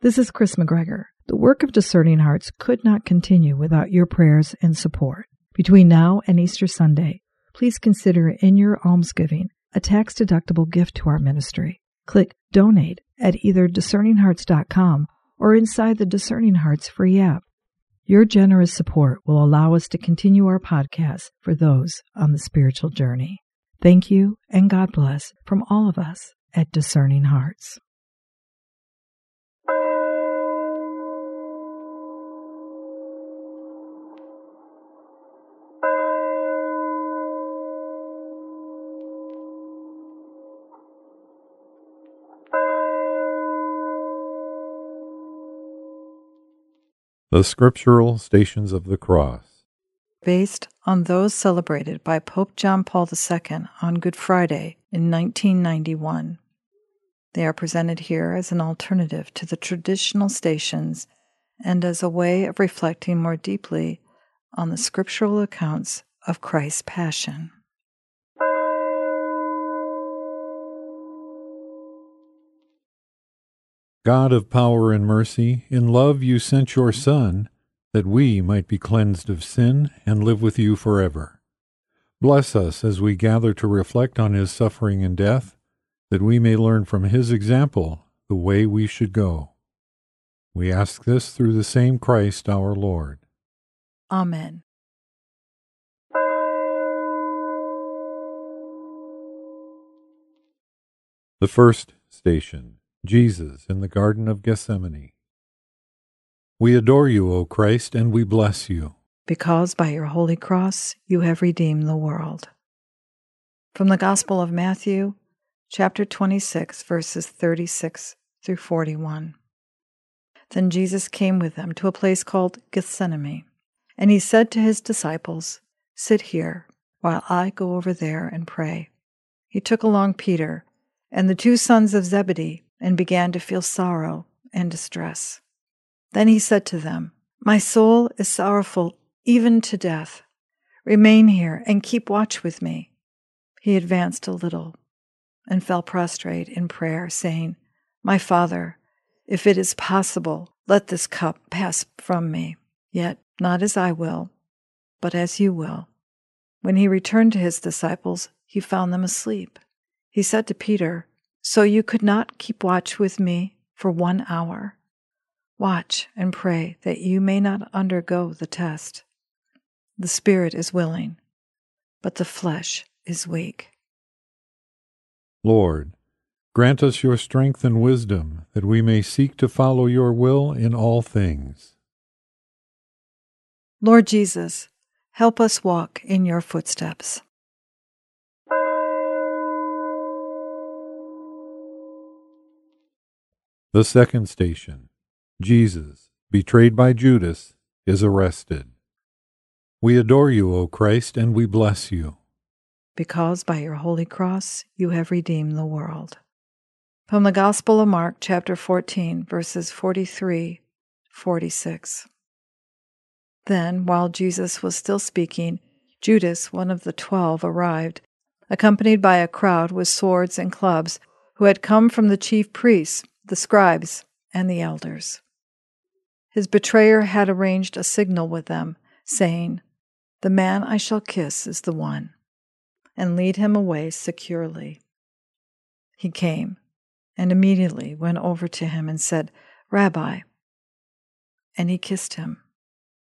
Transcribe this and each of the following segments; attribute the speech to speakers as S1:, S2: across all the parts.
S1: This is Chris McGregor. The work of Discerning Hearts could not continue without your prayers and support. Between now and Easter Sunday, please consider in your almsgiving a tax deductible gift to our ministry. Click Donate at either discerninghearts.com or inside the Discerning Hearts free app. Your generous support will allow us to continue our podcast for those on the spiritual journey. Thank you and God bless from all of us at Discerning Hearts.
S2: The Scriptural Stations of the Cross.
S1: Based on those celebrated by Pope John Paul II on Good Friday in 1991. They are presented here as an alternative to the traditional stations and as a way of reflecting more deeply on the scriptural accounts of Christ's Passion.
S2: God of power and mercy, in love you sent your Son, that we might be cleansed of sin and live with you forever. Bless us as we gather to reflect on his suffering and death, that we may learn from his example the way we should go. We ask this through the same Christ our Lord.
S1: Amen.
S2: The first station Jesus in the Garden of Gethsemane. We adore you, O Christ, and we bless you.
S1: Because by your holy cross you have redeemed the world. From the Gospel of Matthew, chapter 26, verses 36 through 41. Then Jesus came with them to a place called Gethsemane, and he said to his disciples, Sit here while I go over there and pray. He took along Peter and the two sons of Zebedee and began to feel sorrow and distress. Then he said to them, My soul is sorrowful even to death. Remain here and keep watch with me. He advanced a little and fell prostrate in prayer, saying, My Father, if it is possible, let this cup pass from me, yet not as I will, but as you will. When he returned to his disciples, he found them asleep. He said to Peter, so you could not keep watch with me for one hour. Watch and pray that you may not undergo the test. The spirit is willing, but the flesh is weak.
S2: Lord, grant us your strength and wisdom, that we may seek to follow your will in all things.
S1: Lord Jesus, help us walk in your footsteps.
S2: The second station Jesus, betrayed by Judas, is arrested. We adore you, O Christ, and we bless you.
S1: Because by your holy cross you have redeemed the world. From the Gospel of Mark, chapter 14, verses 43 46. Then, while Jesus was still speaking, Judas, one of the twelve, arrived, accompanied by a crowd with swords and clubs, who had come from the chief priests the scribes, and the elders. His betrayer had arranged a signal with them, saying, The man I shall kiss is the one, and lead him away securely. He came, and immediately went over to him and said, Rabbi. And he kissed him.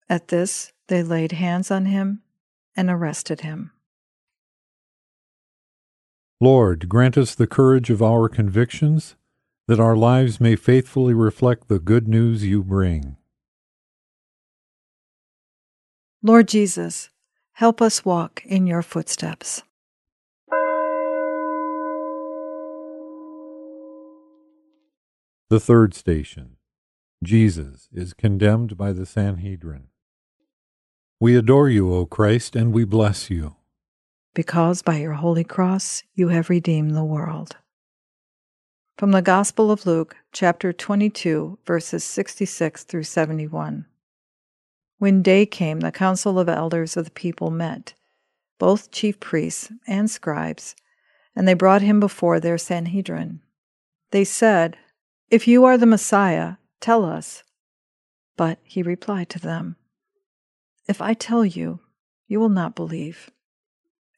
S1: At this, they laid hands on him and arrested him.
S2: Lord, grant us the courage of our convictions that our lives may faithfully reflect the good news you bring.
S1: Lord Jesus, help us walk in your footsteps.
S2: The third station Jesus is condemned by the Sanhedrin. We adore you, O Christ, and we bless you.
S1: Because by your holy cross you have redeemed the world. From the Gospel of Luke, chapter 22, verses 66 through 71. When day came, the council of elders of the people met, both chief priests and scribes, and they brought him before their Sanhedrin. They said, If you are the Messiah, Tell us. But he replied to them, If I tell you, you will not believe.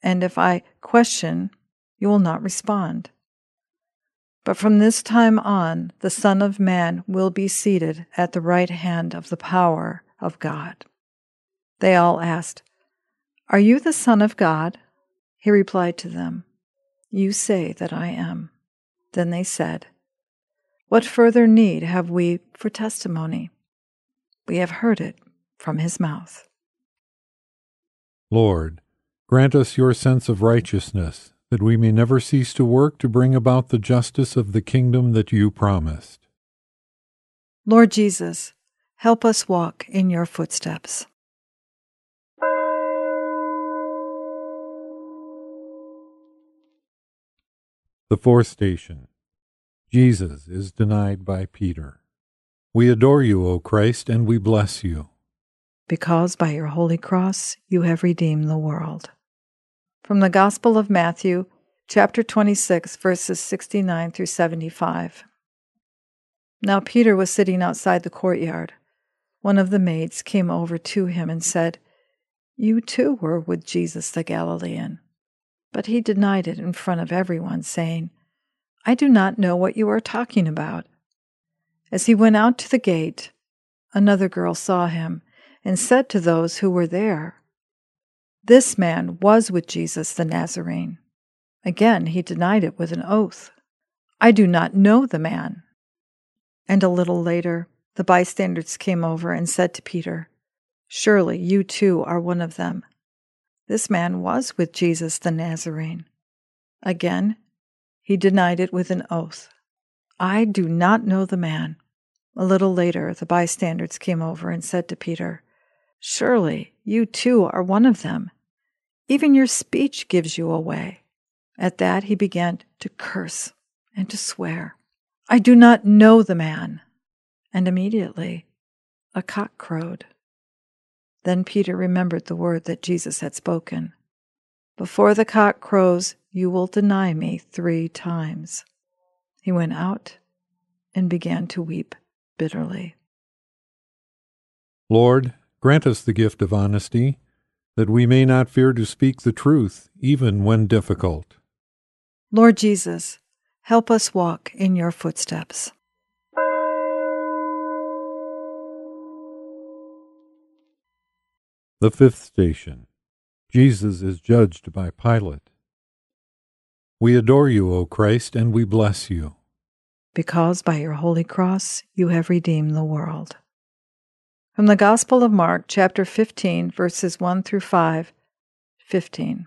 S1: And if I question, you will not respond. But from this time on, the Son of Man will be seated at the right hand of the power of God. They all asked, Are you the Son of God? He replied to them, You say that I am. Then they said, What further need have we for testimony? We have heard it from his mouth.
S2: Lord, grant us your sense of righteousness that we may never cease to work to bring about the justice of the kingdom that you promised.
S1: Lord Jesus, help us walk in your footsteps.
S2: The fourth station Jesus is denied by Peter. We adore you, O Christ, and we bless you.
S1: Because by your holy cross you have redeemed the world. From the Gospel of Matthew, chapter 26, verses 69 through 75. Now Peter was sitting outside the courtyard. One of the maids came over to him and said, You too were with Jesus the Galilean. But he denied it in front of everyone, saying, I do not know what you are talking about. As he went out to the gate, another girl saw him and said to those who were there, this man was with Jesus the Nazarene. Again, he denied it with an oath. I do not know the man. And a little later, the bystanders came over and said to Peter, Surely you too are one of them. This man was with Jesus the Nazarene. Again, he denied it with an oath. I do not know the man. A little later, the bystanders came over and said to Peter, Surely you too are one of them. Even your speech gives you away. At that he began to curse and to swear. I do not know the man. And immediately a cock crowed. Then Peter remembered the word that Jesus had spoken Before the cock crows, you will deny me three times. He went out and began to weep bitterly.
S2: Lord, grant us the gift of honesty that we may not fear to speak the truth, even when difficult.
S1: Lord Jesus, help us walk in your footsteps.
S2: The fifth station Jesus is judged by Pilate. We adore you, O Christ, and we bless you.
S1: Because by your holy cross you have redeemed the world. From the Gospel of Mark, chapter 15, verses 1 through 5, 15.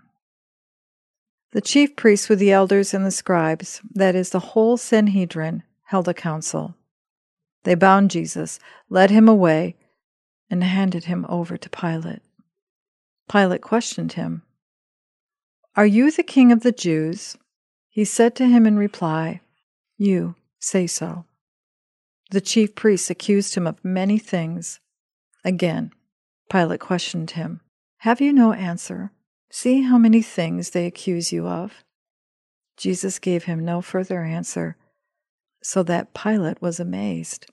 S1: The chief priests with the elders and the scribes, that is, the whole Sanhedrin, held a council. They bound Jesus, led him away, and handed him over to Pilate. Pilate questioned him Are you the king of the Jews? He said to him in reply, You say so. The chief priests accused him of many things. Again, Pilate questioned him Have you no answer? See how many things they accuse you of. Jesus gave him no further answer, so that Pilate was amazed.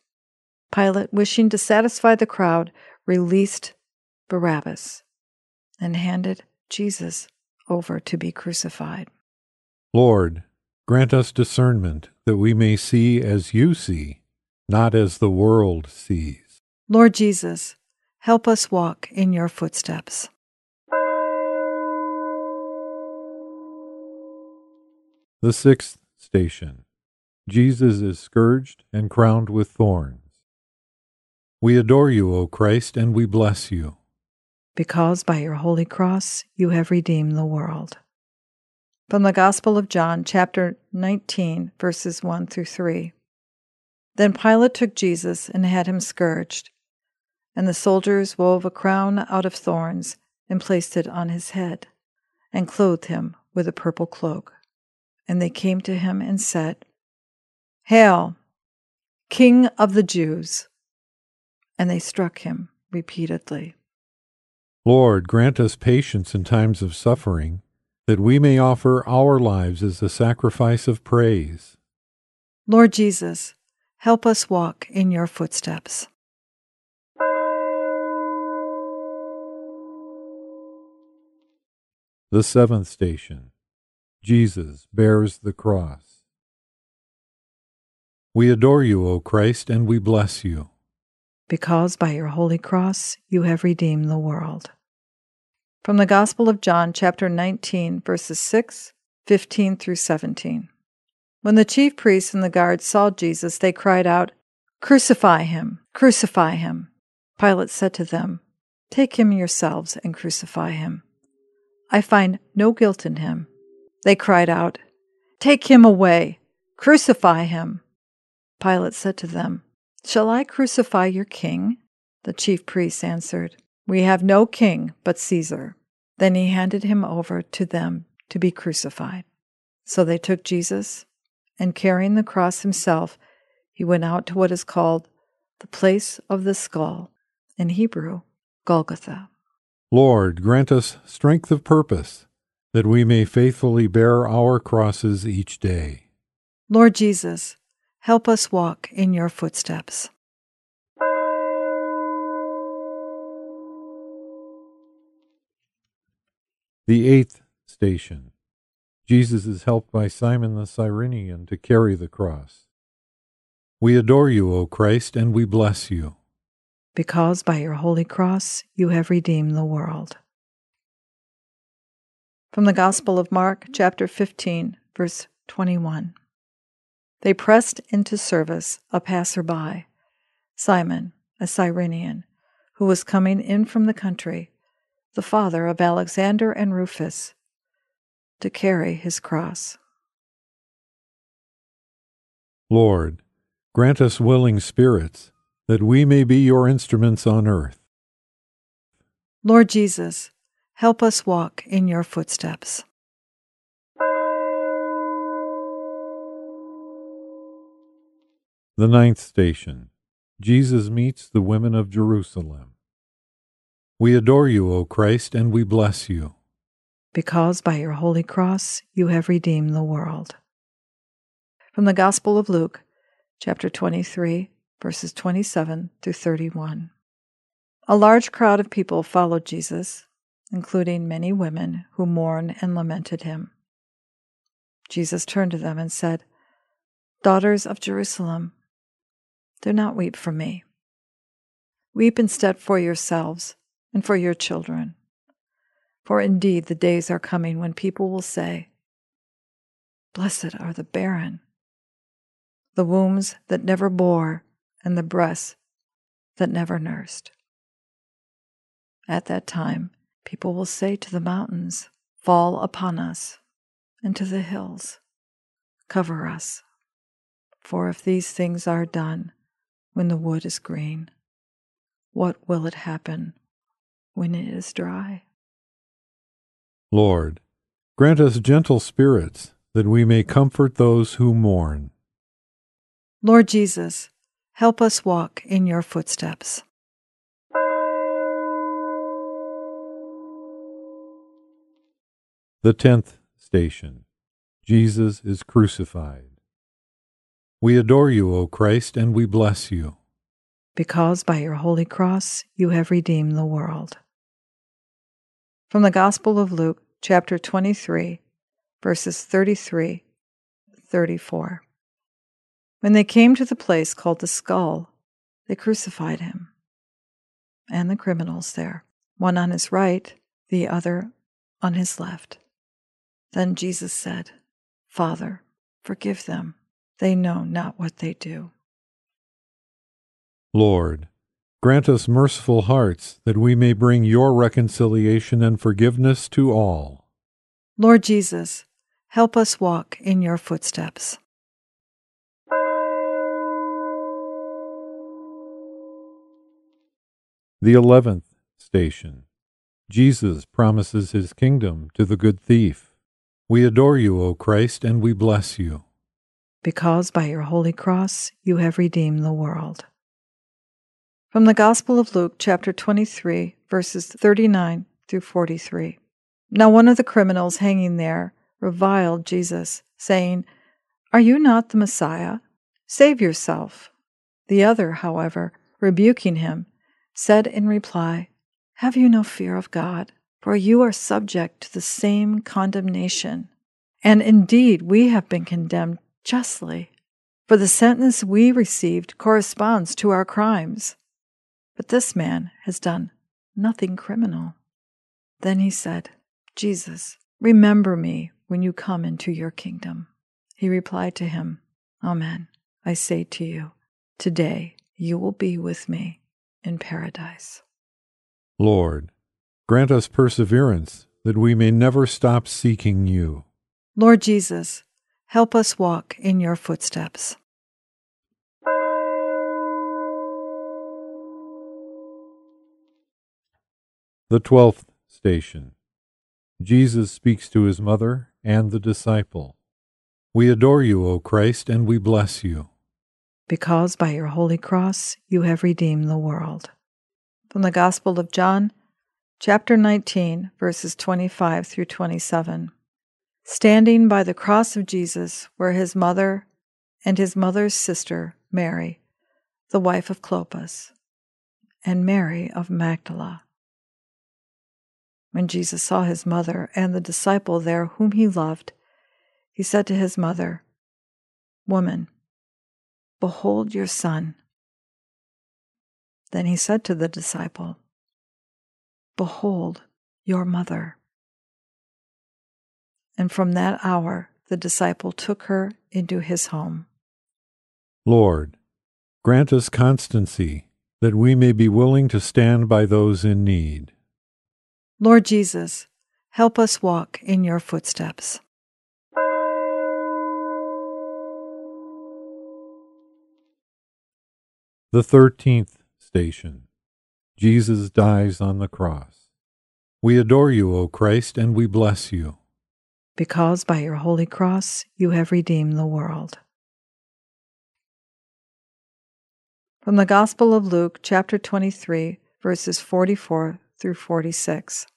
S1: Pilate, wishing to satisfy the crowd, released Barabbas and handed Jesus over to be crucified.
S2: Lord, grant us discernment that we may see as you see, not as the world sees.
S1: Lord Jesus, help us walk in your footsteps.
S2: The sixth station Jesus is scourged and crowned with thorns. We adore you, O Christ, and we bless you.
S1: Because by your holy cross you have redeemed the world. From the Gospel of John, chapter 19, verses 1 through 3. Then Pilate took Jesus and had him scourged and the soldiers wove a crown out of thorns and placed it on his head, and clothed him with a purple cloak. And they came to him and said, Hail, King of the Jews! And they struck him repeatedly.
S2: Lord, grant us patience in times of suffering, that we may offer our lives as a sacrifice of praise.
S1: Lord Jesus, help us walk in your footsteps.
S2: The seventh station Jesus bears the cross. We adore you, O Christ, and we bless you.
S1: Because by your holy cross you have redeemed the world. From the Gospel of John, chapter 19, verses 6, 15 through 17. When the chief priests and the guards saw Jesus, they cried out, Crucify him! Crucify him! Pilate said to them, Take him yourselves and crucify him. I find no guilt in him. They cried out, Take him away! Crucify him! Pilate said to them, Shall I crucify your king? The chief priests answered, We have no king but Caesar. Then he handed him over to them to be crucified. So they took Jesus, and carrying the cross himself, he went out to what is called the place of the skull, in Hebrew, Golgotha.
S2: Lord, grant us strength of purpose, that we may faithfully bear our crosses each day.
S1: Lord Jesus, help us walk in your footsteps.
S2: The eighth station Jesus is helped by Simon the Cyrenian to carry the cross. We adore you, O Christ, and we bless you.
S1: Because by your holy cross you have redeemed the world. From the Gospel of Mark, chapter 15, verse 21. They pressed into service a passer-by, Simon, a Cyrenian, who was coming in from the country, the father of Alexander and Rufus to carry his cross.
S2: Lord, grant us willing spirits, that we may be your instruments on earth.
S1: Lord Jesus, help us walk in your footsteps.
S2: The ninth station Jesus meets the women of Jerusalem. We adore you, O Christ, and we bless you
S1: because by your holy cross you have redeemed the world. From the Gospel of Luke, chapter 23, verses 27 through 31. A large crowd of people followed Jesus, including many women who mourned and lamented him. Jesus turned to them and said, Daughters of Jerusalem, do not weep for me. Weep instead for yourselves and for your children. For indeed the days are coming when people will say, Blessed are the barren, the wombs that never bore, and the breasts that never nursed. At that time, people will say to the mountains, Fall upon us, and to the hills, Cover us. For if these things are done when the wood is green, what will it happen when it is dry?
S2: Lord, grant us gentle spirits, that we may comfort those who mourn.
S1: Lord Jesus, help us walk in your footsteps.
S2: The tenth station Jesus is crucified. We adore you, O Christ, and we bless you.
S1: Because by your holy cross you have redeemed the world. From the Gospel of Luke, chapter 23, verses 33 34. When they came to the place called the skull, they crucified him and the criminals there, one on his right, the other on his left. Then Jesus said, Father, forgive them. They know not what they do.
S2: Lord, Grant us merciful hearts, that we may bring your reconciliation and forgiveness to all.
S1: Lord Jesus, help us walk in your footsteps.
S2: The eleventh station Jesus promises his kingdom to the good thief. We adore you, O Christ, and we bless you.
S1: Because by your holy cross you have redeemed the world. From the Gospel of Luke, chapter 23, verses 39 through 43. Now one of the criminals hanging there reviled Jesus, saying, Are you not the Messiah? Save yourself. The other, however, rebuking him, said in reply, Have you no fear of God? For you are subject to the same condemnation. And indeed, we have been condemned justly, for the sentence we received corresponds to our crimes. But this man has done nothing criminal. Then he said, Jesus, remember me when you come into your kingdom. He replied to him, Amen. I say to you, today you will be with me in paradise.
S2: Lord, grant us perseverance that we may never stop seeking you.
S1: Lord Jesus, help us walk in your footsteps.
S2: The twelfth station. Jesus speaks to his mother and the disciple. We adore you, O Christ, and we bless you.
S1: Because by your holy cross you have redeemed the world. From the Gospel of John, chapter 19, verses 25 through 27. Standing by the cross of Jesus were his mother and his mother's sister, Mary, the wife of Clopas, and Mary of Magdala. When Jesus saw his mother and the disciple there whom he loved, he said to his mother, Woman, behold your son. Then he said to the disciple, Behold your mother. And from that hour the disciple took her into his home.
S2: Lord, grant us constancy, that we may be willing to stand by those in need.
S1: Lord Jesus, help us walk in your footsteps.
S2: The thirteenth station. Jesus dies on the cross. We adore you, O Christ, and we bless you.
S1: Because by your holy cross you have redeemed the world. From the Gospel of Luke, chapter 23, verses 44 through 46.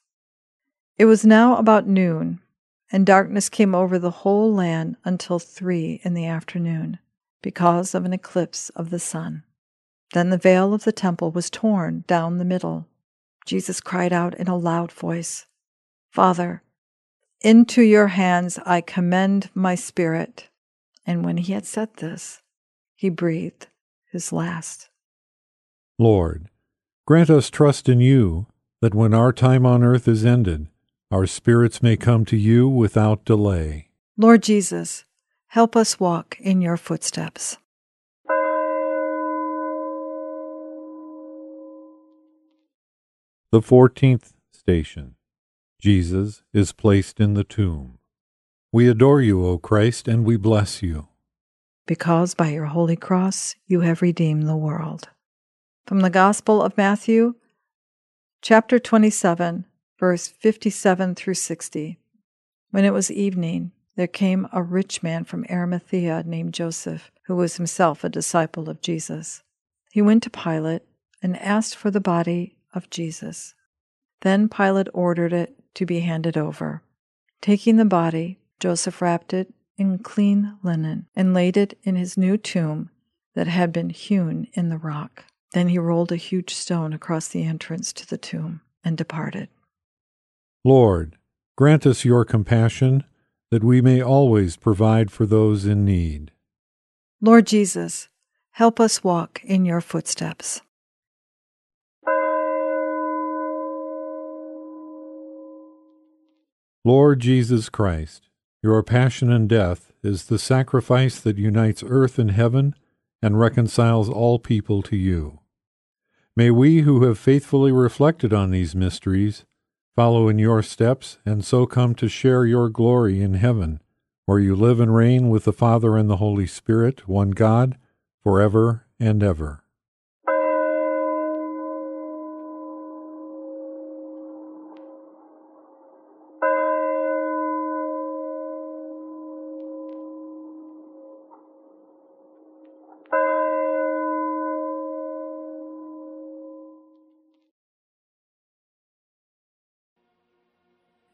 S1: It was now about noon, and darkness came over the whole land until three in the afternoon, because of an eclipse of the sun. Then the veil of the temple was torn down the middle. Jesus cried out in a loud voice, Father, into your hands I commend my spirit. And when he had said this, he breathed his last.
S2: Lord, grant us trust in you that when our time on earth is ended, our spirits may come to you without delay.
S1: Lord Jesus, help us walk in your footsteps.
S2: The fourteenth station. Jesus is placed in the tomb. We adore you, O Christ, and we bless you.
S1: Because by your holy cross you have redeemed the world. From the Gospel of Matthew, chapter 27, verse 57 through 60. When it was evening, there came a rich man from Arimathea named Joseph, who was himself a disciple of Jesus. He went to Pilate and asked for the body of Jesus. Then Pilate ordered it to be handed over. Taking the body, Joseph wrapped it in clean linen and laid it in his new tomb that had been hewn in the rock. Then he rolled a huge stone across the entrance to the tomb and departed.
S2: Lord, grant us your compassion, that we may always provide for those in need.
S1: Lord Jesus, help us walk in your footsteps.
S2: Lord Jesus Christ, your passion and death is the sacrifice that unites earth and heaven and reconciles all people to you. May we who have faithfully reflected on these mysteries follow in your steps and so come to share your glory in heaven, where you live and reign with the Father and the Holy Spirit, one God, forever and ever.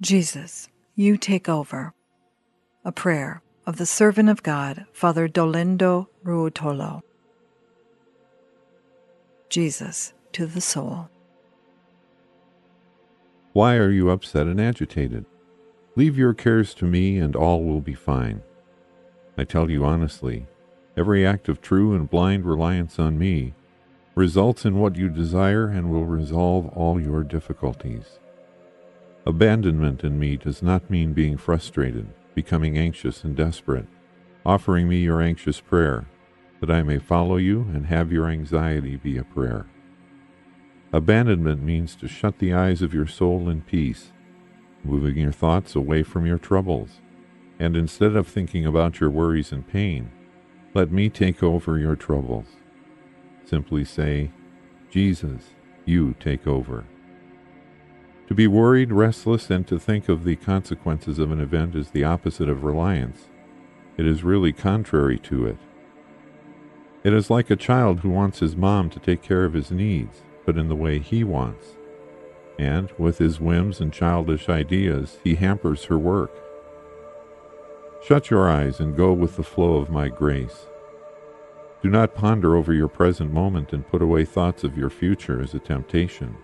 S1: Jesus, you take over. A prayer of the servant of God, Father Dolindo Ruotolo. Jesus to the soul.
S3: Why are you upset and agitated? Leave your cares to me, and all will be fine. I tell you honestly, every act of true and blind reliance on me results in what you desire and will resolve all your difficulties. Abandonment in me does not mean being frustrated, becoming anxious and desperate, offering me your anxious prayer, that I may follow you and have your anxiety be a prayer. Abandonment means to shut the eyes of your soul in peace, moving your thoughts away from your troubles, and instead of thinking about your worries and pain, let me take over your troubles. Simply say, Jesus, you take over. To be worried, restless, and to think of the consequences of an event is the opposite of reliance. It is really contrary to it. It is like a child who wants his mom to take care of his needs, but in the way he wants. And, with his whims and childish ideas, he hampers her work. Shut your eyes and go with the flow of my grace. Do not ponder over your present moment and put away thoughts of your future as a temptation.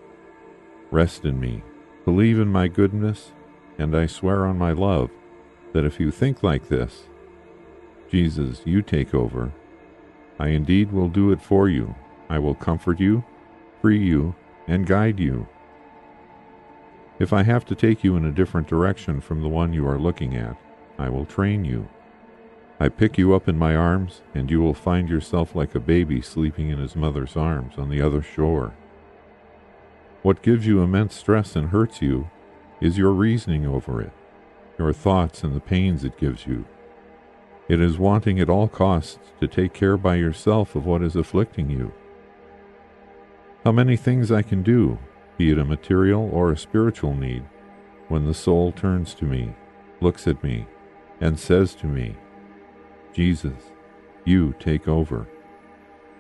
S3: Rest in me, believe in my goodness, and I swear on my love that if you think like this, Jesus, you take over, I indeed will do it for you. I will comfort you, free you, and guide you. If I have to take you in a different direction from the one you are looking at, I will train you. I pick you up in my arms, and you will find yourself like a baby sleeping in his mother's arms on the other shore. What gives you immense stress and hurts you is your reasoning over it, your thoughts and the pains it gives you. It is wanting at all costs to take care by yourself of what is afflicting you. How many things I can do, be it a material or a spiritual need, when the soul turns to me, looks at me, and says to me, Jesus, you take over,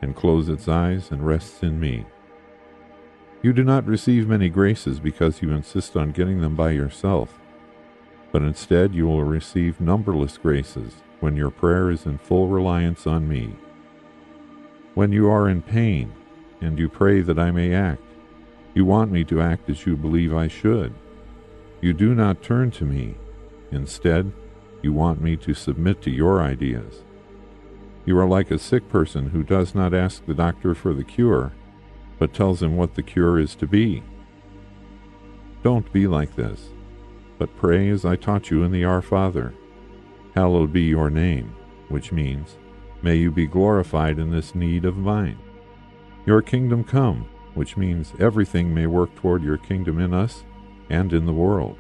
S3: and close its eyes and rests in me. You do not receive many graces because you insist on getting them by yourself, but instead you will receive numberless graces when your prayer is in full reliance on me. When you are in pain and you pray that I may act, you want me to act as you believe I should. You do not turn to me. Instead, you want me to submit to your ideas. You are like a sick person who does not ask the doctor for the cure, but tells him what the cure is to be. Don't be like this, but pray as I taught you in the Our Father. Hallowed be your name, which means, May you be glorified in this need of mine. Your kingdom come, which means everything may work toward your kingdom in us and in the world.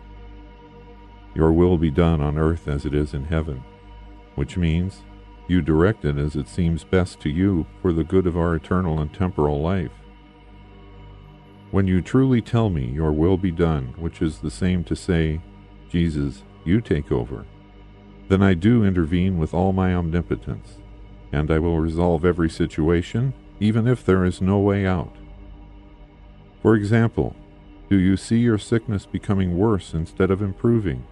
S3: Your will be done on earth as it is in heaven, which means you direct it as it seems best to you for the good of our eternal and temporal life. When you truly tell me your will be done, which is the same to say, Jesus, you take over, then I do intervene with all my omnipotence, and I will resolve every situation, even if there is no way out. For example, do you see your sickness becoming worse instead of improving?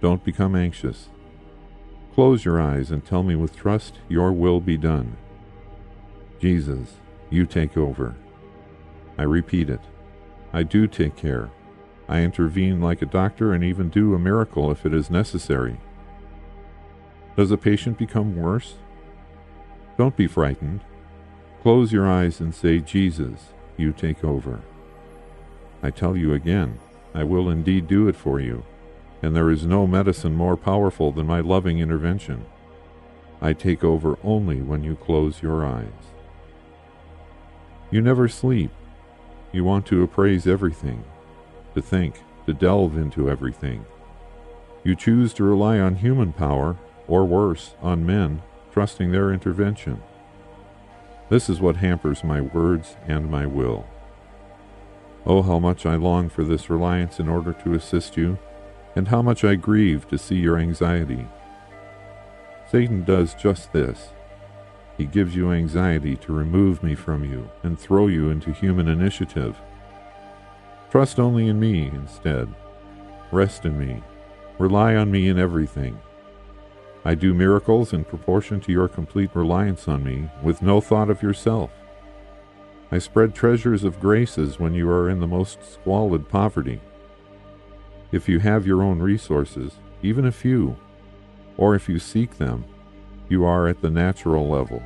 S3: Don't become anxious. Close your eyes and tell me with trust, Your will be done. Jesus, you take over. I repeat it. I do take care. I intervene like a doctor and even do a miracle if it is necessary. Does a patient become worse? Don't be frightened. Close your eyes and say, Jesus, you take over. I tell you again, I will indeed do it for you and there is no medicine more powerful than my loving intervention. I take over only when you close your eyes. You never sleep. You want to appraise everything, to think, to delve into everything. You choose to rely on human power, or worse, on men, trusting their intervention. This is what hampers my words and my will. Oh, how much I long for this reliance in order to assist you and how much I grieve to see your anxiety. Satan does just this. He gives you anxiety to remove me from you and throw you into human initiative. Trust only in me instead. Rest in me. Rely on me in everything. I do miracles in proportion to your complete reliance on me, with no thought of yourself. I spread treasures of graces when you are in the most squalid poverty. If you have your own resources, even a few, or if you seek them, you are at the natural level.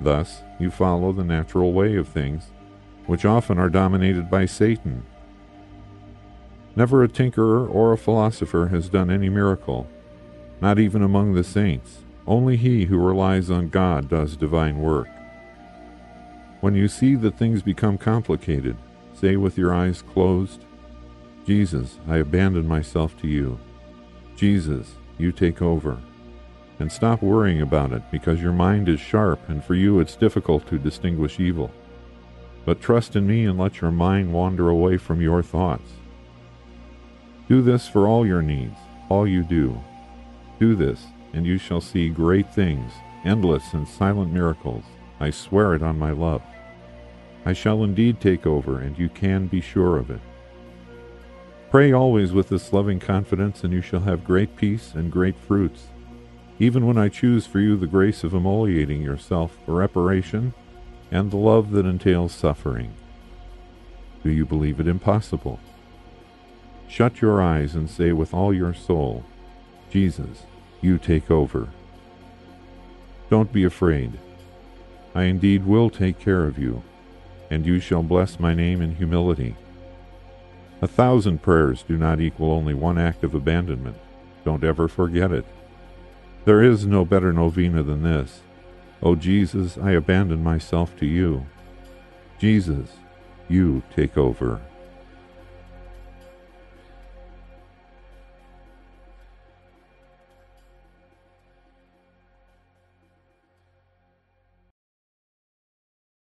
S3: Thus, you follow the natural way of things, which often are dominated by Satan. Never a tinkerer or a philosopher has done any miracle, not even among the saints. Only he who relies on God does divine work. When you see that things become complicated, say with your eyes closed, Jesus, I abandon myself to you. Jesus, you take over. And stop worrying about it because your mind is sharp and for you it's difficult to distinguish evil. But trust in me and let your mind wander away from your thoughts. Do this for all your needs, all you do. Do this, and you shall see great things, endless and silent miracles. I swear it on my love. I shall indeed take over, and you can be sure of it. Pray always with this loving confidence, and you shall have great peace and great fruits. Even when I choose for you the grace of immolating yourself for reparation and the love that entails suffering. Do you believe it impossible? Shut your eyes and say with all your soul, Jesus, you take over. Don't be afraid. I indeed will take care of you, and you shall bless my name in humility. A thousand prayers do not equal only one act of abandonment. Don't ever forget it. There is no better novena than this. O Jesus, I abandon myself to you. Jesus, you take over.